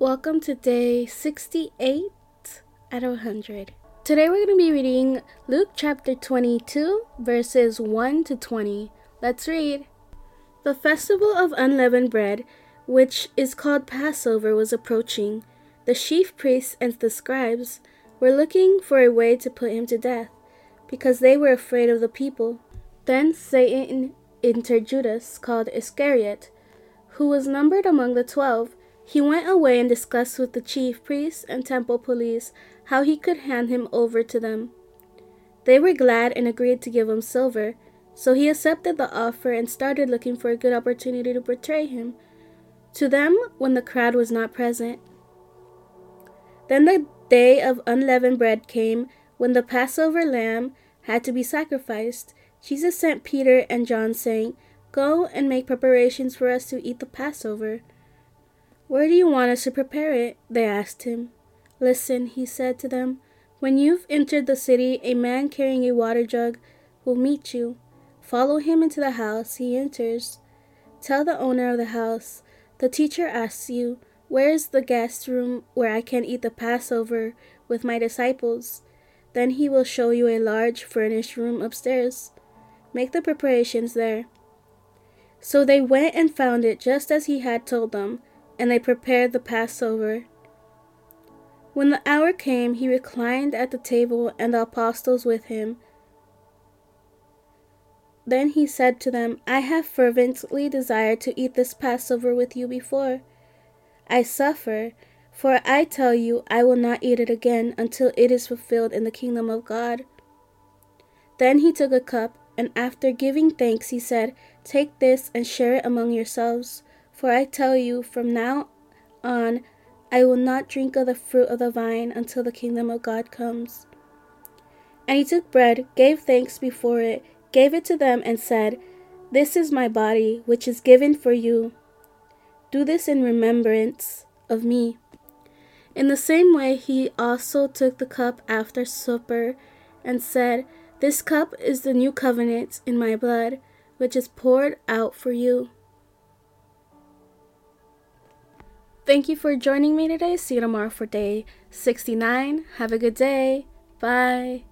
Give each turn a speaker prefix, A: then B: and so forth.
A: Welcome to day 68 out of 100. Today we're going to be reading Luke chapter 22, verses 1 to 20. Let's read. The festival of unleavened bread, which is called Passover, was approaching. The chief priests and the scribes were looking for a way to put him to death, because they were afraid of the people. Then Satan entered Judas, called Iscariot, who was numbered among the twelve. He went away and discussed with the chief priests and temple police how he could hand him over to them. They were glad and agreed to give him silver, so he accepted the offer and started looking for a good opportunity to betray him to them when the crowd was not present. Then the day of unleavened bread came when the Passover lamb had to be sacrificed. Jesus sent Peter and John, saying, Go and make preparations for us to eat the Passover. Where do you want us to prepare it? They asked him. Listen, he said to them. When you've entered the city, a man carrying a water jug will meet you. Follow him into the house he enters. Tell the owner of the house, The teacher asks you, Where is the guest room where I can eat the Passover with my disciples? Then he will show you a large furnished room upstairs. Make the preparations there. So they went and found it just as he had told them, and they prepared the Passover. When the hour came, he reclined at the table, and the apostles with him. Then he said to them, I have fervently desired to eat this Passover with you before I suffer, for I tell you, I will not eat it again until it is fulfilled in the kingdom of God. Then he took a cup, and after giving thanks, he said, Take this and share it among yourselves, for I tell you, from now on, I will not drink of the fruit of the vine until the kingdom of God comes. And he took bread, gave thanks before it, gave it to them, and said, This is my body, which is given for you. Do this in remembrance of me. In the same way, he also took the cup after supper and said, This cup is the new covenant in my blood, which is poured out for you. Thank you for joining me today. See you tomorrow for day 69. Have a good day. Bye.